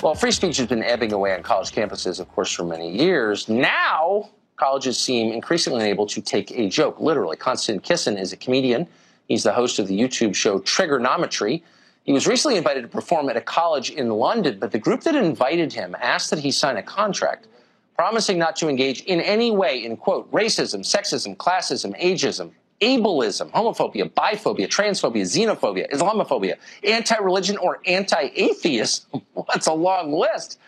Well, free speech has been ebbing away on college campuses, of course, for many years. Now, colleges seem increasingly able to take a joke, literally. Konstantin Kisin is a comedian. He's the host of the YouTube show Triggernometry. He was recently invited to perform at a college in London, but the group that invited him asked that he sign a contract promising not to engage in any way in, quote, racism, sexism, classism, ageism, ableism, homophobia, biphobia, transphobia, xenophobia, Islamophobia, anti religion, or anti atheism. That's a long list.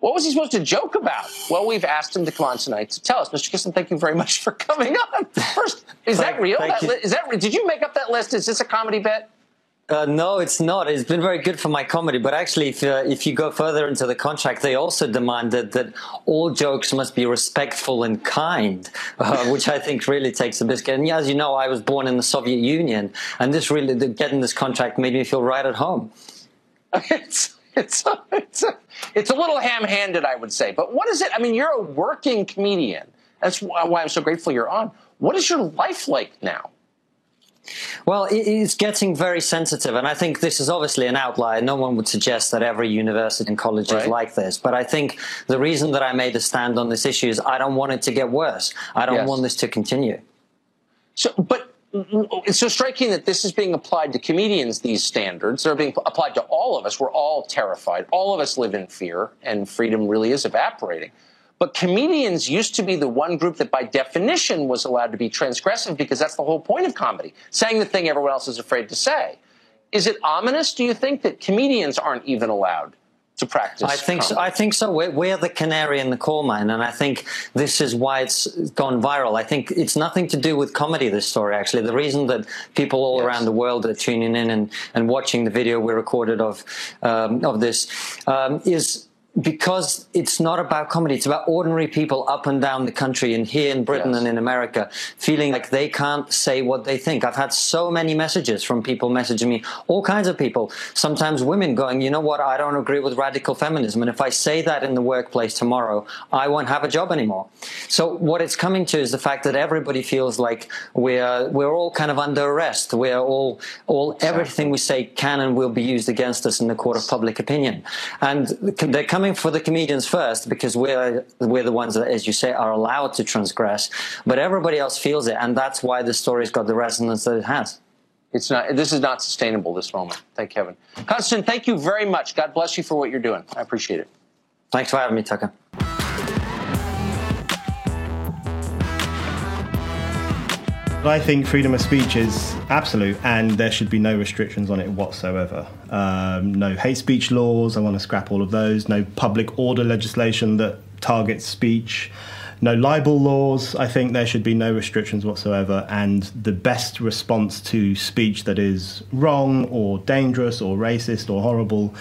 What was he supposed to joke about? Well, we've asked him to come on tonight to tell us. Mr. Kisin, thank you very much for coming on. First, is that real? That li- is that did you make up that list? Is this a comedy bit? Uh, no, it's not. It's been very good for my comedy. But actually, if, uh, if you go further into the contract, they also demanded that all jokes must be respectful and kind, uh, which I think really takes the biscuit. And as you know, I was born in the Soviet Union, and this really, getting this contract made me feel right at home. It's, it's, a, it's, a, it's a little ham handed, I would say. But what is it? I mean, you're a working comedian. That's why I'm so grateful you're on. What is your life like now? Well, it's getting very sensitive, and I think this is obviously an outlier. No one would suggest that every university and college right. is like this. But I think the reason that I made a stand on this issue is I don't want it to get worse. I don't yes. want this to continue. So, but it's so striking that this is being applied to comedians, these standards. They're being applied to all of us. We're all terrified. All of us live in fear, and freedom really is evaporating. But comedians used to be the one group that by definition was allowed to be transgressive because that's the whole point of comedy, saying the thing everyone else is afraid to say. Is it ominous, do you think, that comedians aren't even allowed to practice? I think comedy? so. I think so. We're, we're, the canary in the coal mine, and I think this is why it's gone viral. I think it's nothing to do with comedy, this story, actually. The reason that people all yes. around the world are tuning in and, and watching the video we recorded of, um, of this um, is because it's not about comedy. It's about ordinary people up and down the country and here in Britain yes. and in America feeling like they can't say what they think. I've had so many messages from people messaging me, all kinds of people, sometimes women going, you know what, I don't agree with radical feminism. And if I say that in the workplace tomorrow, I won't have a job anymore. So what it's coming to is the fact that everybody feels like we're, we're all kind of under arrest. We're all, all, everything we say can and will be used against us in the court of public opinion. And they're coming coming for the comedians first because we're we're the ones that, as you say, are allowed to transgress. But everybody else feels it, and that's why the story's got the resonance that it has. It's not. This is not sustainable. This moment. Thank Kevin. Konstantin. thank you very much. God bless you for what you're doing. I appreciate it. Thanks for having me, Tucker. I think freedom of speech is absolute, and there should be no restrictions on it whatsoever. Um, no hate speech laws. I want to scrap all of those. No public order legislation that targets speech. No libel laws. I think there should be no restrictions whatsoever. And the best response to speech that is wrong or dangerous or racist or horrible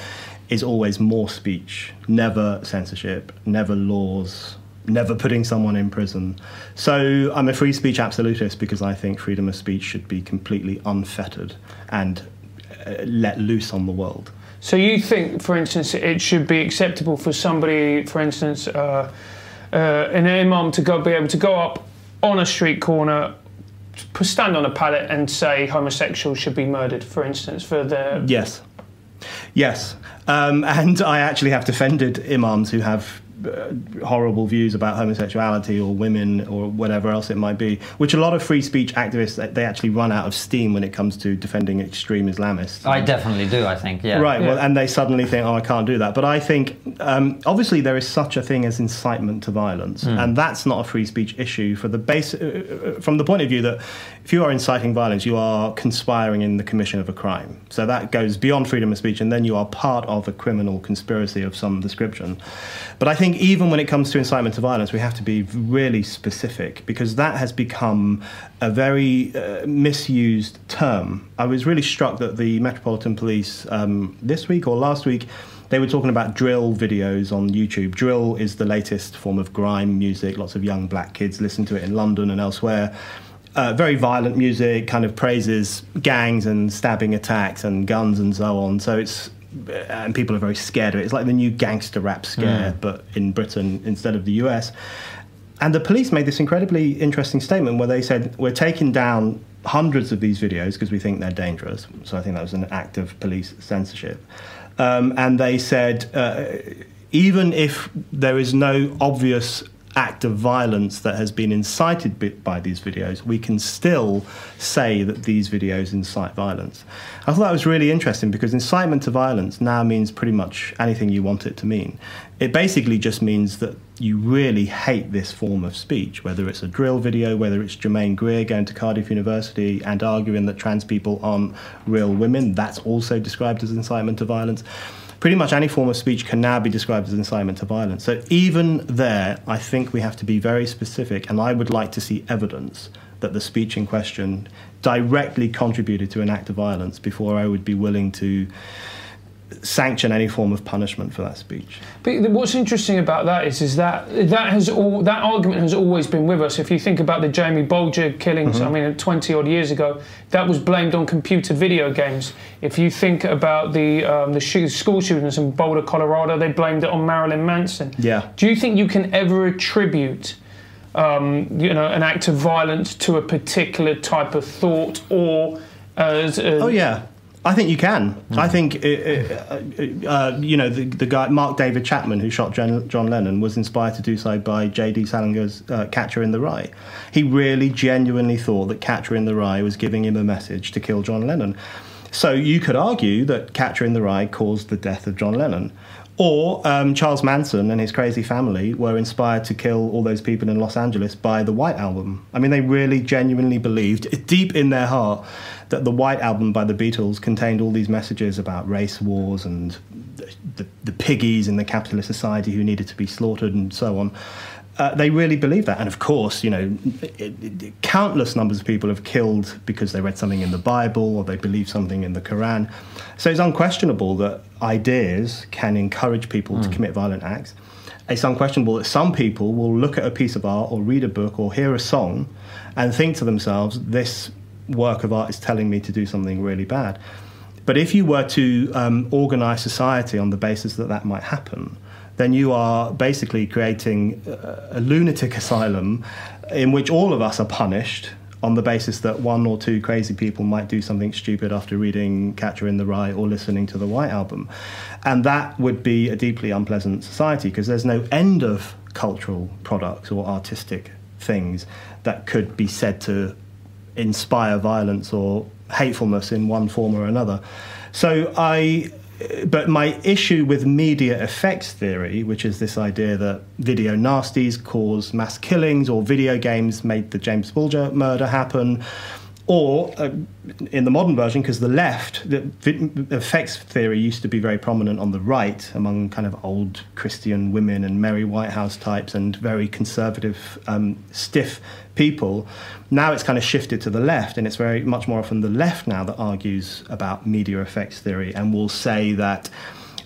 is always more speech, never censorship, never laws, never putting someone in prison. So I'm a free speech absolutist because I think freedom of speech should be completely unfettered and uh, let loose on the world. So you think, for instance, it should be acceptable for somebody, for instance, uh, uh, an imam to go be able to go up on a street corner, stand on a pallet and say homosexuals should be murdered, for instance, for their yes, yes, um, and I actually have defended imams who have horrible views about homosexuality or women or whatever else it might be, which a lot of free speech activists they actually run out of steam when it comes to defending extreme Islamists. I definitely do. I think, yeah. Right. Yeah. Well, and they suddenly think, oh, I can't do that. But I think um, obviously there is such a thing as incitement to violence, mm. and that's not a free speech issue for the base uh, uh, from the point of view that if you are inciting violence, you are conspiring in the commission of a crime. So that goes beyond freedom of speech, and then you are part of a criminal conspiracy of some description. But I think think even when it comes to incitement to violence, we have to be really specific because that has become a very uh, misused term. I was really struck that the Metropolitan Police um, this week or last week they were talking about drill videos on YouTube. Drill is the latest form of grime music. Lots of young black kids listen to it in London and elsewhere. Uh, very violent music, kind of praises gangs and stabbing attacks and guns and so on. So it's and people are very scared of it. It's like the new gangster rap scare, mm. but in Britain instead of the US. And the police made this incredibly interesting statement where they said, We're taking down hundreds of these videos because we think they're dangerous. So I think that was an act of police censorship. um, and they said uh, even if there is no obvious act of violence that has been incited by these videos, we can still say that these videos incite violence. I thought that was really interesting because incitement to violence now means pretty much anything you want it to mean. It basically just means that you really hate this form of speech, whether it's a drill video, whether it's Germaine Greer going to Cardiff University and arguing that trans people aren't real women, that's also described as incitement to violence pretty much any form of speech can now be described as incitement to violence. So even there, I think we have to be very specific, and I would like to see evidence that the speech in question directly contributed to an act of violence before I would be willing to sanction any form of punishment for that speech. But what's interesting about that is, is that that has all that argument has always been with us. If you think about the Jamie Bulger killings, mm-hmm. I mean, 20 odd years ago, that was blamed on computer video games. If you think about the um, the school shootings in Boulder, Colorado, they blamed it on Marilyn Manson. Yeah. Do you think you can ever attribute? Um, you know, an act of violence to a particular type of thought, or as, as oh yeah, I think you can. Mm. I think, uh, uh, uh, you know, the, the, guy, Mark David Chapman, who shot John, John Lennon, was inspired to do so by J.D. Salinger's uh, Catcher in the Rye. He really genuinely thought that Catcher in the Rye was giving him a message to kill John Lennon. So you could argue that Catcher in the Rye caused the death of John Lennon. Or um, Charles Manson and his crazy family were inspired to kill all those people in Los Angeles by the White Album. I mean, they really genuinely believed, deep in their heart, that the White Album by the Beatles contained all these messages about race wars and the, the, piggies in the capitalist society who needed to be slaughtered and so on. Uh, they really believe that. And of course, you know, it, it, countless numbers of people have killed because they read something in the Bible or they believe something in the Quran. So it's unquestionable that ideas can encourage people mm. to hmm. commit violent acts. It's unquestionable that some people will look at a piece of art or read a book or hear a song and think to themselves, this work of art is telling me to do something really bad. But if you were to um, organize society on the basis that that might happen, then you are basically creating a, a lunatic asylum in which all of us are punished on the basis that one or two crazy people might do something stupid after reading Catcher in the Rye or listening to the White Album. And that would be a deeply unpleasant society because there's no end of cultural products or artistic things that could be said to inspire violence or hatefulness in one form or another. So I but my issue with media effects theory, which is this idea that video nasties cause mass killings or video games made the James Bulger murder happen, or uh, in the modern version, because the left, the effects theory used to be very prominent on the right among kind of old Christian women and Mary Whitehouse types and very conservative, um, stiff people. Now it's kind of shifted to the left, and it's very much more often the left now that argues about media effects theory and will say that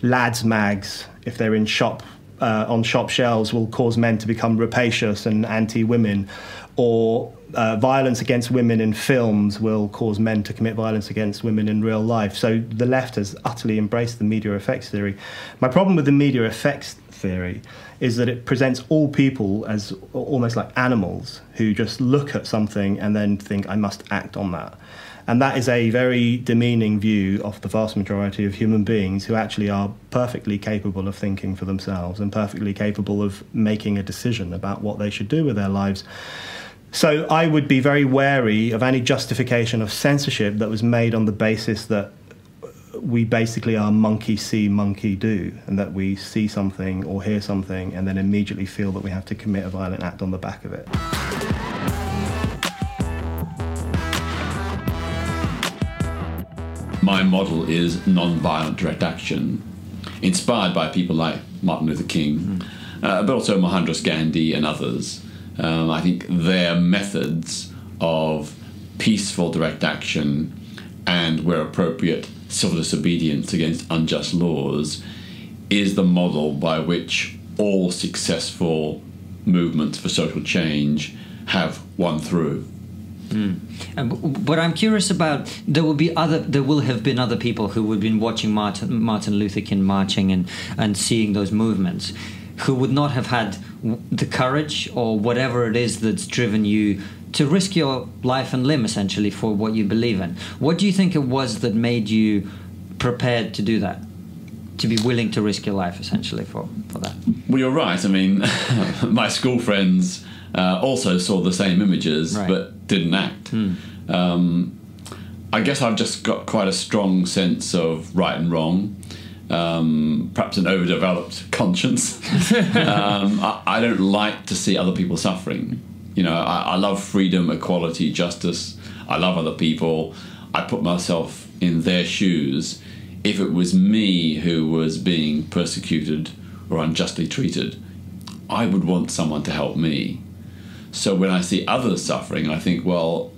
lads' mags, if they're in shop uh, on shop shelves, will cause men to become rapacious and anti-women or uh, violence against women in films will cause men to commit violence against women in real life. So the left has utterly embraced the media effects theory. My problem with the media effects theory is that it presents all people as almost like animals who just look at something and then think, I must act on that. And that is a very demeaning view of the vast majority of human beings who actually are perfectly capable of thinking for themselves and perfectly capable of making a decision about what they should do with their lives. So I would be very wary of any justification of censorship that was made on the basis that we basically are monkey see, monkey do, and that we see something or hear something and then immediately feel that we have to commit a violent act on the back of it. My model is non-violent direct action, inspired by people like Martin Luther King, mm. uh, but also Mohandas Gandhi and others. Um, I think their methods of peaceful direct action and, where appropriate, civil disobedience against unjust laws is the model by which all successful movements for social change have won through. Mm. And, but I'm curious about there will be other there will have been other people who would have been watching Martin, Martin Luther King marching and and seeing those movements who would not have had the courage or whatever it is that's driven you to risk your life and limb essentially for what you believe in. What do you think it was that made you prepared to do that? to be willing to risk your life essentially for, for that. Well, you're right. I mean, my school friends uh, also saw the same images Right. but didn't act. Um, I guess I've just got quite a strong sense of right and wrong. Um, perhaps an overdeveloped conscience. um, I, I don't like to see other people suffering. You know, I, I love freedom, equality, justice. I love other people. I put myself in their shoes. If it was me who was being persecuted or unjustly treated, I would want someone to help me. So when I see others suffering, I think, well,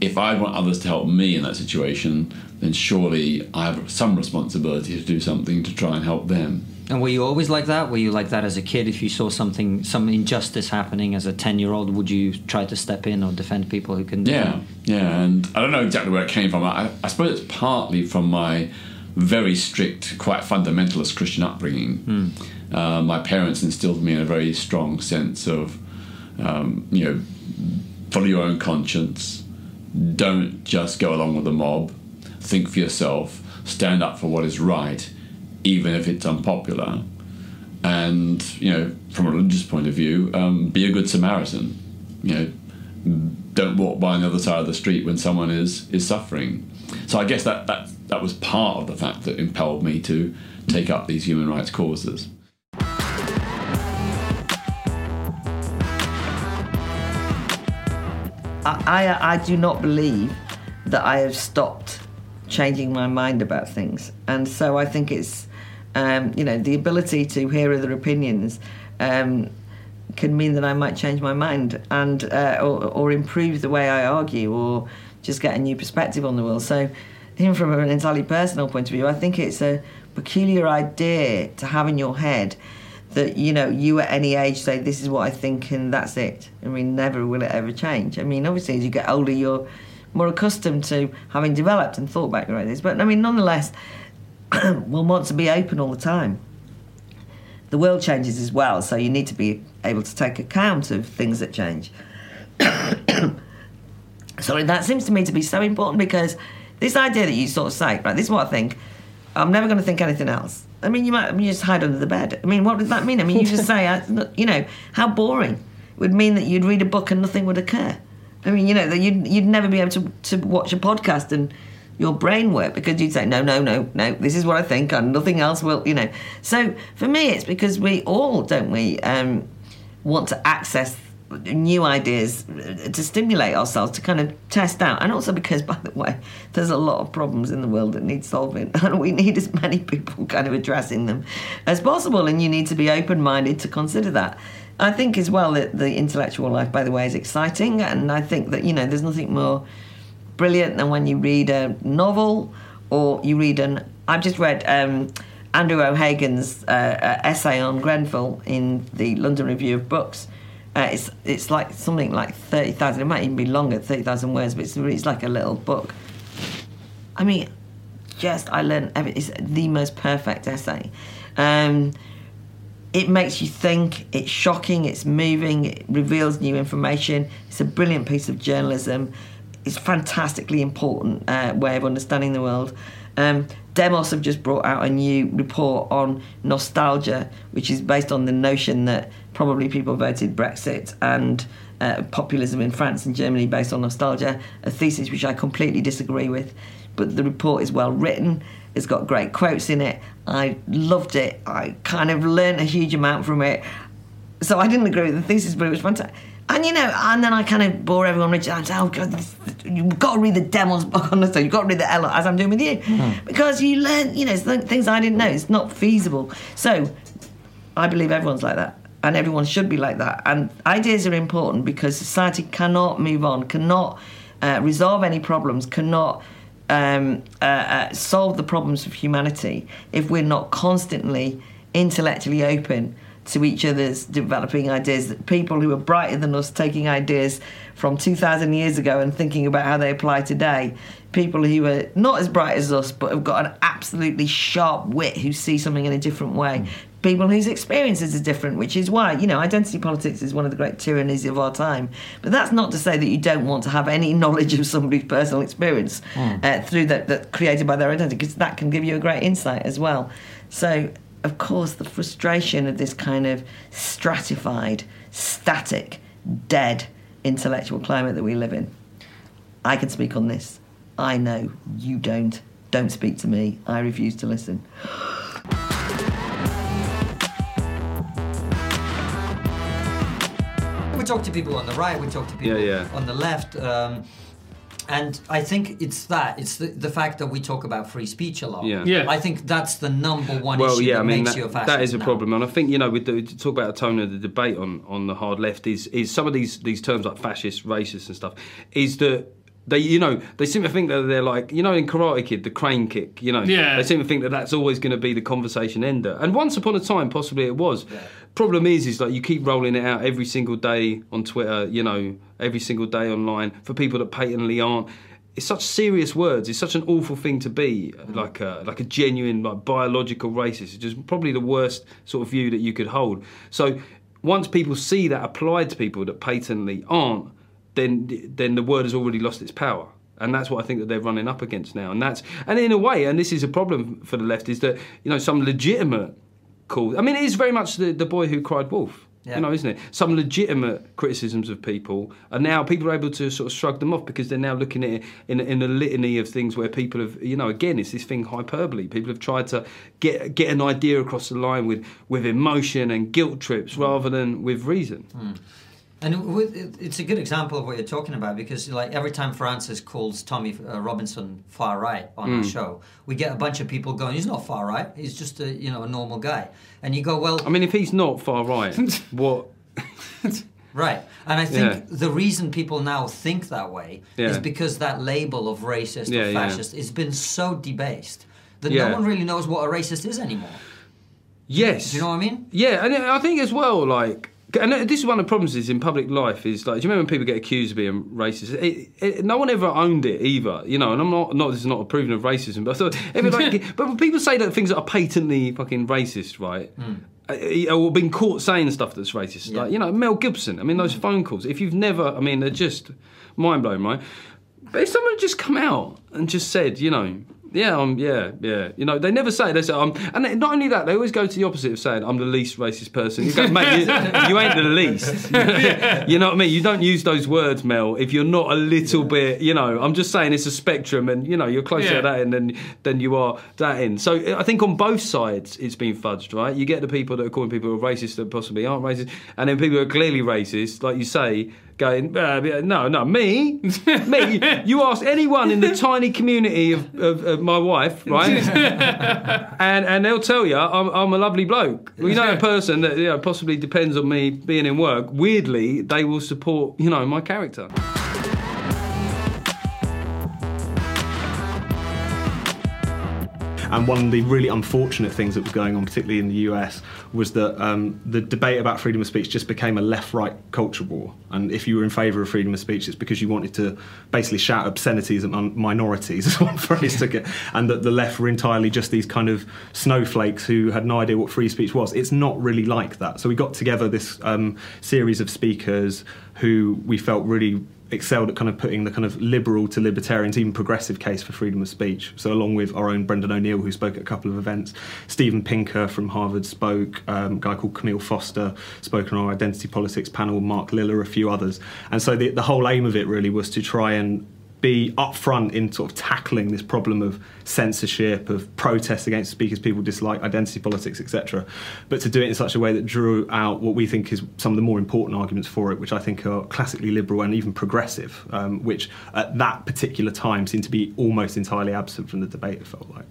if I want others to help me in that situation, then surely I have some responsibility to do something to try and help them. And were you always like that? Were you like that as a kid? If you saw something, some injustice happening as a ten-year-old, would you try to step in or defend people who can? do Yeah, yeah, and I don't know exactly where it came from. I, I suppose it's partly from my very strict, quite fundamentalist Christian upbringing. Uh, my parents instilled me in a very strong sense of, um, you know, follow your own conscience. Don't just go along with the mob. Think for yourself. Stand up for what is right, even if it's unpopular. And you know, from a religious point of view, um, be a good Samaritan. You know, don't walk by on the other side of the street when someone is is suffering. So I guess that that that was part of the fact that impelled me to take up these human rights causes. I, I, I do not believe that I have stopped changing my mind about things. And so I think it's, um, you know, the ability to hear other opinions um, can mean that I might change my mind and uh, or, or improve the way I argue or just get a new perspective on the world. So, even from an entirely personal point of view, I think it's a peculiar idea to have in your head that you know you at any age say this is what I think and that's it. I mean, never will it ever change. I mean, obviously as you get older, you're more accustomed to having developed and thought about your ideas. But I mean, nonetheless, one wants to be open all the time. The world changes as well, so you need to be able to take account of things that change. Sorry, that seems to me to be so important because this idea that you sort of say, right, this is what I think. I'm never going to think anything else. I mean, you might I mean, you just hide under the bed. I mean, what does that mean? I mean, you just say, I- you know, how boring. It would mean that you'd read a book and nothing would occur. I mean, you know, that you'd, you'd never be able to, to watch a podcast and your brain work because you'd say, no, no, no, no, this is what I think and nothing else will, you know. So for me, it's because we all, don't we, um, want to access new ideas to stimulate ourselves to kind of test out. And also because by the way there's a lot of problems in the world that need solving. And we need as many people kind of addressing them as possible. And you need to be open-minded to consider that. I think as well that the intellectual life by the way is exciting. And i think that you know there's nothing more brilliant than when you read a novel or you read an i've just read um, andrew o'hagan's uh, uh, essay on grenfell in the london review of books uh, it's it's like something like thirty thousand. It might even be longer, thirty thousand words, but it's, it's like a little book. I mean, just I learned it's the most perfect essay. Um, it makes you think. It's shocking. It's moving. It reveals new information. It's a brilliant piece of journalism. It's fantastically important uh, way of understanding the world. Um, Demos have just brought out a new report on nostalgia, which is based on the notion that probably people voted Brexit and uh, populism in France and Germany based on nostalgia, a thesis which I completely disagree with. But the report is well written, it's got great quotes in it. I loved it, I kind of learned a huge amount from it. So I didn't agree with the thesis, but it was fantastic. And you know, and then I kind of bore everyone with, I say, oh God, this, you've got to read the Demos book on this, you've got to read the Ella, as I'm doing with you. Because you learn, you know, things I didn't know, it's not feasible. So I believe everyone's like that, and everyone should be like that. And ideas are important because society cannot move on, cannot uh, resolve any problems, cannot um, uh, uh, solve the problems of humanity if we're not constantly intellectually open to each other's developing ideas. That people who are brighter than us taking ideas from 2,000 years ago and thinking about how they apply today. People who are not as bright as us but have got an absolutely sharp wit who see something in a different way. people whose experiences are different, which is why, you know, identity politics is one of the great tyrannies of our time. But that's not to say that you don't want to have any knowledge of somebody's personal experience uh, through that, that created by their identity, because that can give you a great insight as well. So, of course, the frustration of this kind of stratified, static, dead intellectual climate that we live in. I can speak on this. I know you don't. Don't speak to me. I refuse to listen. We talk to people on the right, we talk to people Yeah, yeah. on the left. Um, and I think it's that. It's the, the fact that we talk about free speech a lot. Yeah. Yeah. I think that's the number one well, issue yeah, that I mean makes that, you a fascist. that is a now. problem, and I think you know, with the, to talk about the tone of the debate on, on the hard left is is some of these these terms like fascist, racist, and stuff is that. They, you know, they seem to think that they're like, you know, in Karate Kid, the crane kick. You know, Yeah. they seem to think that that's always going to be the conversation ender. And once upon a time, possibly it was. Problem is, is like you keep rolling it out every single day on Twitter. You know, every single day online for people that patently aren't it's such serious words. It's such an awful thing to be, like a like a genuine like biological racist. It's just probably the worst sort of view that you could hold. So once people see that applied to people that patently aren't, then then the word has already lost its power. And that's what I think that they're running up against now. And that's and in a way, and this is a problem for the left, is that you know some legitimate call. I mean, it is very much the, the boy who cried wolf. Yeah. You know, isn't it? Some legitimate criticisms of people, and now people are able to sort of shrug them off because they're now looking at it in, in a litany of things where people have, you know, again, it's this thing hyperbole. People have tried to get get an idea across the line with with emotion and guilt trips hmm. rather than with reason. Hmm. And it's a good example of what you're talking about because, like, every time Francis calls Tommy uh, Robinson far right on Hmm. our show, we get a bunch of people going, "He's not far right. He's just a you know a normal guy." And you go, "Well, I mean, if he's not far right, what? right." And I think Yeah. the reason people now think that way is because that label of racist Yeah, or yeah. fascist has been so debased that Yeah. no one really knows what a racist is anymore. Yes. Do you know what I mean? Yeah, and I think as well, like, and this is one of the problems is in public life is like, do you remember when people get accused of being racist? It, it, no one ever owned it either, you know. And I'm not, not this is not a proven of racism, but I thought, like, but when people say that things that are patently fucking racist, right? uh, Or been caught saying stuff that's racist, like you know Mel Gibson. I mean, those phone calls. If you've never, I mean, they're just mind blowing, right? But if someone had just come out and just said, you know, yeah, I'm, yeah, yeah, you know, they never say they say, um, and they- not only that, they always go to the opposite of saying I'm the least racist person. You go, mate, you, you ain't the least. you know what I mean? You don't use those words, Mel, if you're not a little bit, you know. I'm just saying it's a spectrum, and you know, you're closer Yeah. to that end than than you are that end. So I think on both sides it's been fudged, right? You get the people that are calling people racist that possibly aren't racist, and then people who are clearly racist, like you say, going, uh, no, no, me, me. You ask anyone in the tiny community of, of, of my wife, right? and and they'll tell you I'm, I'm a lovely bloke. Well, you know, a person that you know, possibly depends on me being in work. Weirdly, they will support you know my character. And one of the really unfortunate things that was going on, particularly in the US, was that um, the debate about freedom of speech just became a left-right culture war. And if you were in favour of freedom of speech, it's because you wanted to basically shout obscenities at min- minorities, is one phrase to get, and that the left were entirely just these kind of snowflakes who had no idea what free speech was. It's not really like that. So we got together this um, series of speakers who we felt really excelled at kind of putting the kind of liberal to libertarians, even progressive case for freedom of speech. So, along with our own Brendan O'Neill, who spoke at a couple of events, Steven Pinker from Harvard spoke, um, a guy called Kmele Foster spoke on our identity politics panel, Mark Lilla, a few others. And so, the, the whole aim of it really was to try and be upfront in sort of tackling this problem of censorship, of protests against speakers people dislike, identity politics, etc. But to do it in such a way that drew out what we think is some of the more important arguments for it, which I think are classically liberal and even progressive, um, which at that particular time seemed to be almost entirely absent from the debate. It felt like.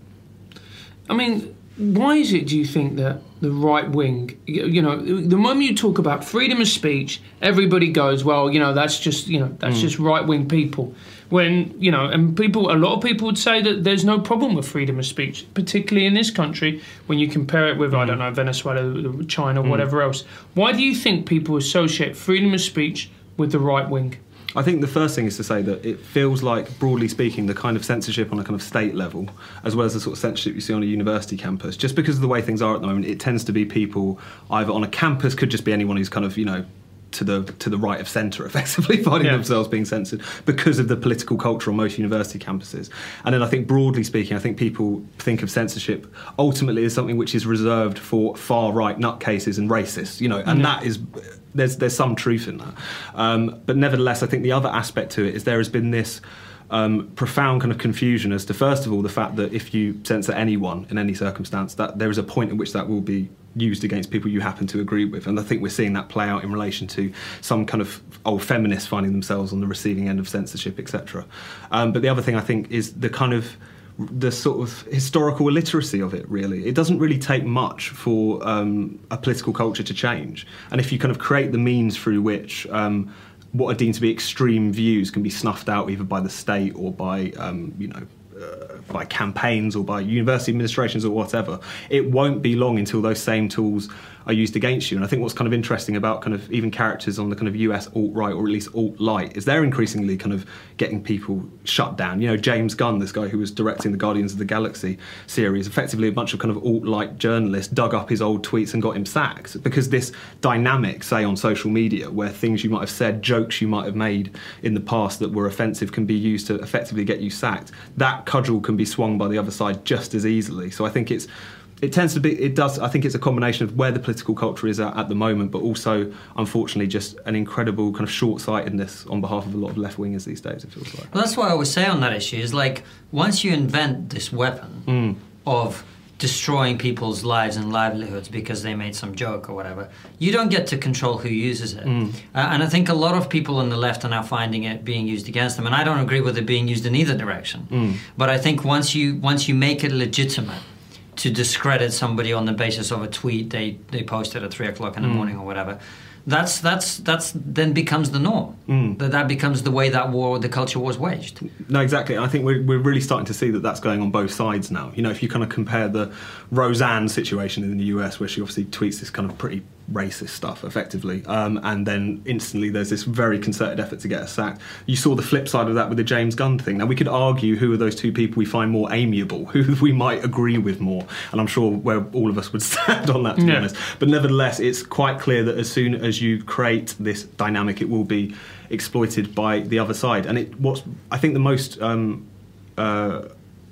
I mean, why is it, do you think, that the right wing, you know, the moment you talk about freedom of speech, everybody goes, well, you know, that's just, you know, that's mm. just right wing people. When, you know, and people, a lot of people would say that there's no problem with freedom of speech, particularly in this country, when you compare it with, I mm. don't know, Venezuela, China, mm. whatever else. Why do you think people associate freedom of speech with the right wing? I think the first thing is to say that it feels like, broadly speaking, the kind of censorship on a kind of state level, as well as the sort of censorship you see on a university campus, just because of the way things are at the moment, it tends to be people either on a campus, could just be anyone who's kind of, you know, to the to the right of centre, effectively finding Yeah. themselves being censored because of the political culture on most university campuses. And then I think broadly speaking, I think people think of censorship ultimately as something which is reserved for far right nutcases and racists, you know, and that is there's there's some truth in that. Um, but nevertheless, I think the other aspect to it is there has been this. Um, profound kind of confusion as to first of all the fact that if you censor anyone in any circumstance, that there is a point in which that will be used against people you happen to agree with, and I think we're seeing that play out in relation to some kind of old feminists finding themselves on the receiving end of censorship, etc. Um, but the other thing I think is the kind of the sort of historical illiteracy of it really. It doesn't really take much for um, a political culture to change. And if you kind of create the means through which um, what are deemed to be extreme views can be snuffed out either by the state or by um, you know uh, by campaigns or by university administrations or whatever, it won't be long until those same tools are used against you. And I think what's kind of interesting about kind of even characters on the kind of US alt right or at least alt light is they're increasingly kind of getting people shut down. You know, James Gunn, this guy who was directing the Guardians of the Galaxy series, effectively a bunch of kind of alt light journalists dug up his old tweets and got him sacked because this dynamic, say on social media, where things you might have said, jokes you might have made in the past that were offensive can be used to effectively get you sacked, that cudgel can be swung by the other side just as easily. So I think it's it tends to be it does i think it's a combination of where the political culture is at at the moment but also unfortunately just an incredible kind of short-sightedness on behalf of a lot of left wingers these days it feels like Well, that's what I always say on that issue is like once you invent this weapon mm. of destroying people's lives and livelihoods because they made some joke or whatever, you don't get to control who uses it. Mm. Uh, and I think a lot of people on the left are now finding it being used against them. And I don't agree with it being used in either direction. Mm. But I think once you once you make it legitimate to discredit somebody on the basis of a tweet they, they posted at three o'clock in the mm. morning or whatever. That's that's that's then becomes the norm. Mm. That that becomes the way that war, the culture was waged. No, exactly. I think we're, we're really starting to see that that's going on both sides now. You know, if you kind of compare the Roseanne situation in the US, where she obviously tweets this kind of pretty racist stuff, effectively, um, and then instantly there's this very concerted effort to get her sacked. You saw the flip side of that with the James Gunn thing. Now, we could argue who are those two people we find more amiable, who we might agree with more, and I'm sure where all of us would stand on that, to be honest. But nevertheless, it's quite clear that as soon as you create this dynamic, it will be exploited by the other side. And it what's I think the most um, uh,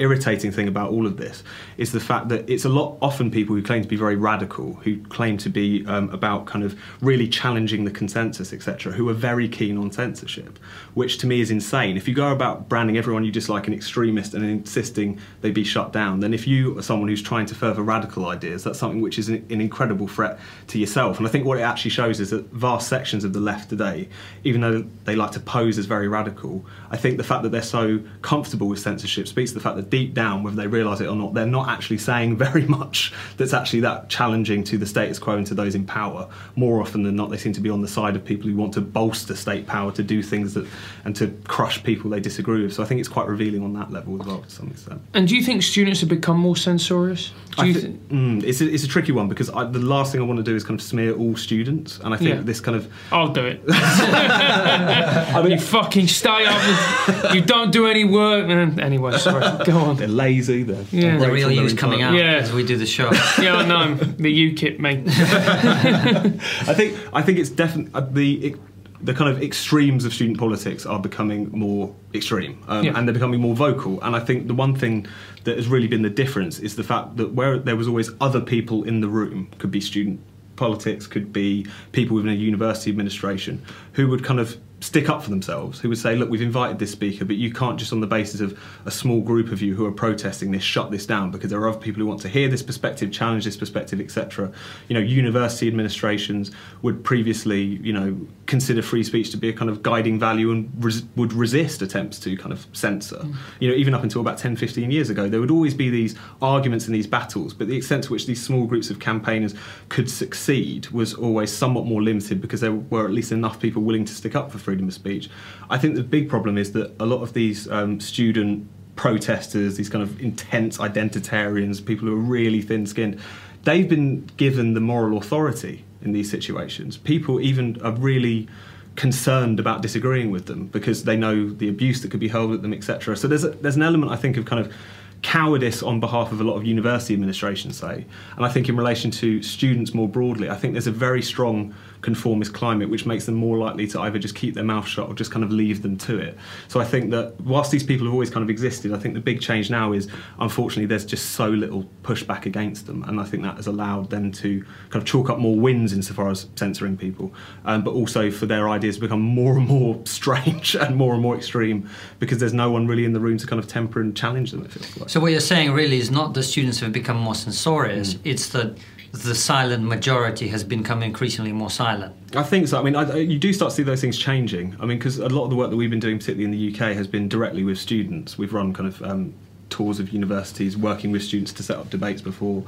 irritating thing about all of this is the fact that it's a lot often people who claim to be very radical, who claim to be um, about kind of really challenging the consensus, etc., who are very keen on censorship, which to me is insane. If you go about branding everyone you dislike an extremist and insisting they be shut down, then if you are someone who's trying to further radical ideas, that's something which is an, an incredible threat to yourself. And I think what it actually shows is that vast sections of the left today, even though they like to pose as very radical, I think the fact that they're so comfortable with censorship speaks to the fact that deep down, whether they realise it or not, they're not actually saying very much that's actually that challenging to the status quo and to those in power. More often than not, they seem to be on the side of people who want to bolster state power to do things that and to crush people they disagree with. So I think it's quite revealing on that level as well to some extent. And do you think students have become more censorious? Do I you thi- think? mm, it's, a, it's a tricky one because I, the last thing I want to do is kind of smear all students, and I think Yeah. this kind of I'll do it. I you fucking stay up. You don't do any work. Anyway, sorry. Go on. They're lazy, they're Yeah. The real from you's coming out Yeah. as we do the show. Yeah, I know. The UKIP, mate. I think I think it's definitely the it, the kind of extremes of student politics are becoming more extreme um, Yeah. and they're becoming more vocal. And I think the one thing that has really been the difference is the fact that where there was always other people in the room, could be student politics, could be people within a university administration, who would kind of stick up for themselves, who would say, look, we've invited this speaker, but you can't just on the basis of a small group of you who are protesting this shut this down because there are other people who want to hear this perspective, challenge this perspective, etc. You know, university administrations would previously, you know, consider free speech to be a kind of guiding value and res- would resist attempts to kind of censor. Mm. You know, even up until about 10, 15 years ago, there would always be these arguments and these battles, but the extent to which these small groups of campaigners could succeed was always somewhat more limited because there were at least enough people willing to stick up for freedom of speech. I think the big problem is that a lot of these um, student protesters, these kind of intense identitarians, people who are really thin skinned, they've been given the moral authority in these situations. People even are really concerned about disagreeing with them because they know the abuse that could be hurled at them, etc. So there's a, there's an element I think of kind of cowardice on behalf of a lot of university administrations, say, and I think in relation to students more broadly, I think there's a very strong conformist climate which makes them more likely to either just keep their mouth shut or just kind of leave them to it. So I think that whilst these people have always kind of existed, I think the big change now is unfortunately there's just so little pushback against them, and I think that has allowed them to kind of chalk up more wins insofar as censoring people, um, but also for their ideas to become more and more strange and more and more extreme because there's no one really in the room to kind of temper and challenge them. It feels like. So what you're saying really is not the students have become more censorious; it's that the silent majority has become increasingly more silent. I think so. I mean, I, you do start to see those things changing. I mean, because a lot of the work that we've been doing, particularly in the UK, has been directly with students. We've run kind of um, tours of universities, working with students to set up debates before.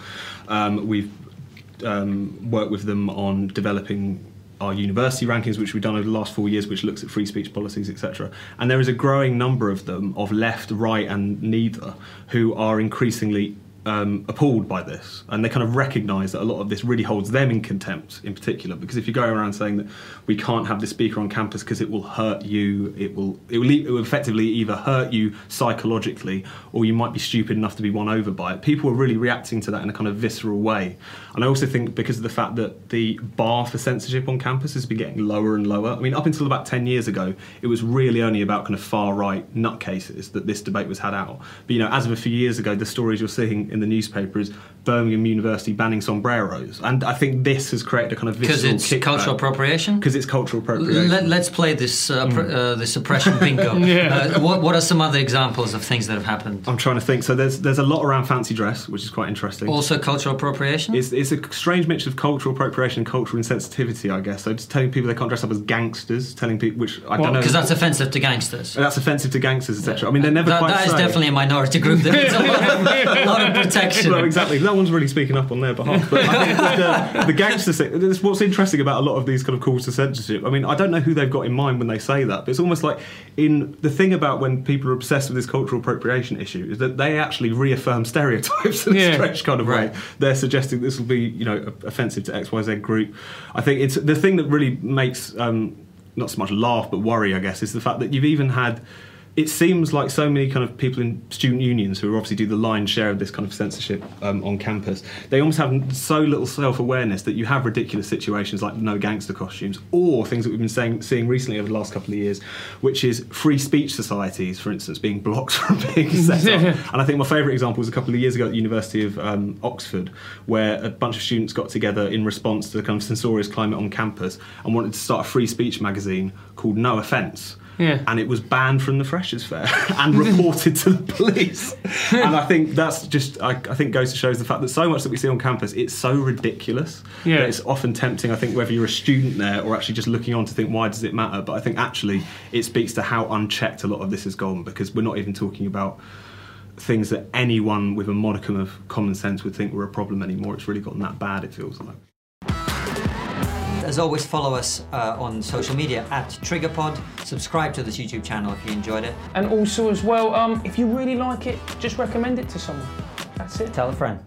Um, we've um, worked with them on developing our university rankings, which we've done over the last four years, which looks at free speech policies, etc. And there is a growing number of them, of left, right, and neither, who are increasingly um, appalled by this, and they kind of recognise that a lot of this really holds them in contempt, in particular. Because if you go around saying that we can't have this speaker on campus because it will hurt you, it will it will, it will effectively either hurt you psychologically, or you might be stupid enough to be won over by it. People are really reacting to that in a kind of visceral way, and I also think because of the fact that the bar for censorship on campus has been getting lower and lower. I mean, up until about ten years ago, it was really only about kind of far right nutcases that this debate was had out. But you know, as of a few years ago, the stories you're seeing in the newspaper is Birmingham University banning sombreros, and I think this has created a kind of Because it's kickback. cultural appropriation? Because it's cultural appropriation. Let, let's play this uh, pr- uh, this oppression bingo. Yeah. uh, what, what are some other examples of things that have happened? I'm trying to think. So there's there's a lot around fancy dress, which is quite interesting. Also, cultural appropriation. It's, it's a strange mix of cultural appropriation and cultural insensitivity, I guess. So just telling people they can't dress up as gangsters, telling people, which I don't know. Because that's offensive to gangsters. that's offensive to gangsters, etc. I mean, they're never That, quite that is definitely a minority group. There needs a lot of, a lot of protection. Well, exactly. No one's really speaking up on their behalf. But I think the, the gangster thing, that's what's interesting about a lot of these kind of calls to censorship. I mean, I don't know who they've got in mind when they say that, but it's almost like in the thing about when people are obsessed with this cultural appropriation issue is that they actually reaffirm stereotypes in a Yeah. strange kind of Right. way. They're suggesting this will be, you know, offensive to XYZ group. I think it's the thing that really makes um, not so much laugh but worry, I guess, is the fact that you've even had. It seems like so many kind of people in student unions who obviously do the lion's share of this kind of censorship um, on campus, they almost have so little self-awareness that you have ridiculous situations like no gangster costumes, or things that we've been saying, seeing recently over the last couple of years, which is free speech societies, for instance, being blocked from being set up. And I think my favourite example was a couple of years ago at the University of um, Oxford, where a bunch of students got together in response to the kind of censorious climate on campus and wanted to start a free speech magazine called No Offence. Yeah. And it was banned from the Freshers' Fair and reported to the police. and I think that's just, I, I think, goes to show the fact that so much that we see on campus, it's so ridiculous Yeah. that it's often tempting, I think, whether you're a student there or actually just looking on to think, why does it matter? But I think actually it speaks to how unchecked a lot of this has gone because we're not even talking about things that anyone with a modicum of common sense would think were a problem anymore. It's really gotten that bad, it feels like. As always, follow us uh, on social media at TriggerPod. Subscribe to this YouTube channel if you enjoyed it. And also as well, um, if you really like it, just recommend it to someone. That's it. Tell a friend.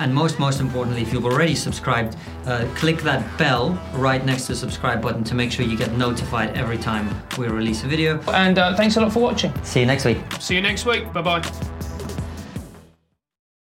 And most, most importantly, if you've already subscribed, uh, click that bell right next to the subscribe button to make sure you get notified every time we release a video. And uh, thanks a lot for watching. See you next week. See you next week. Bye bye.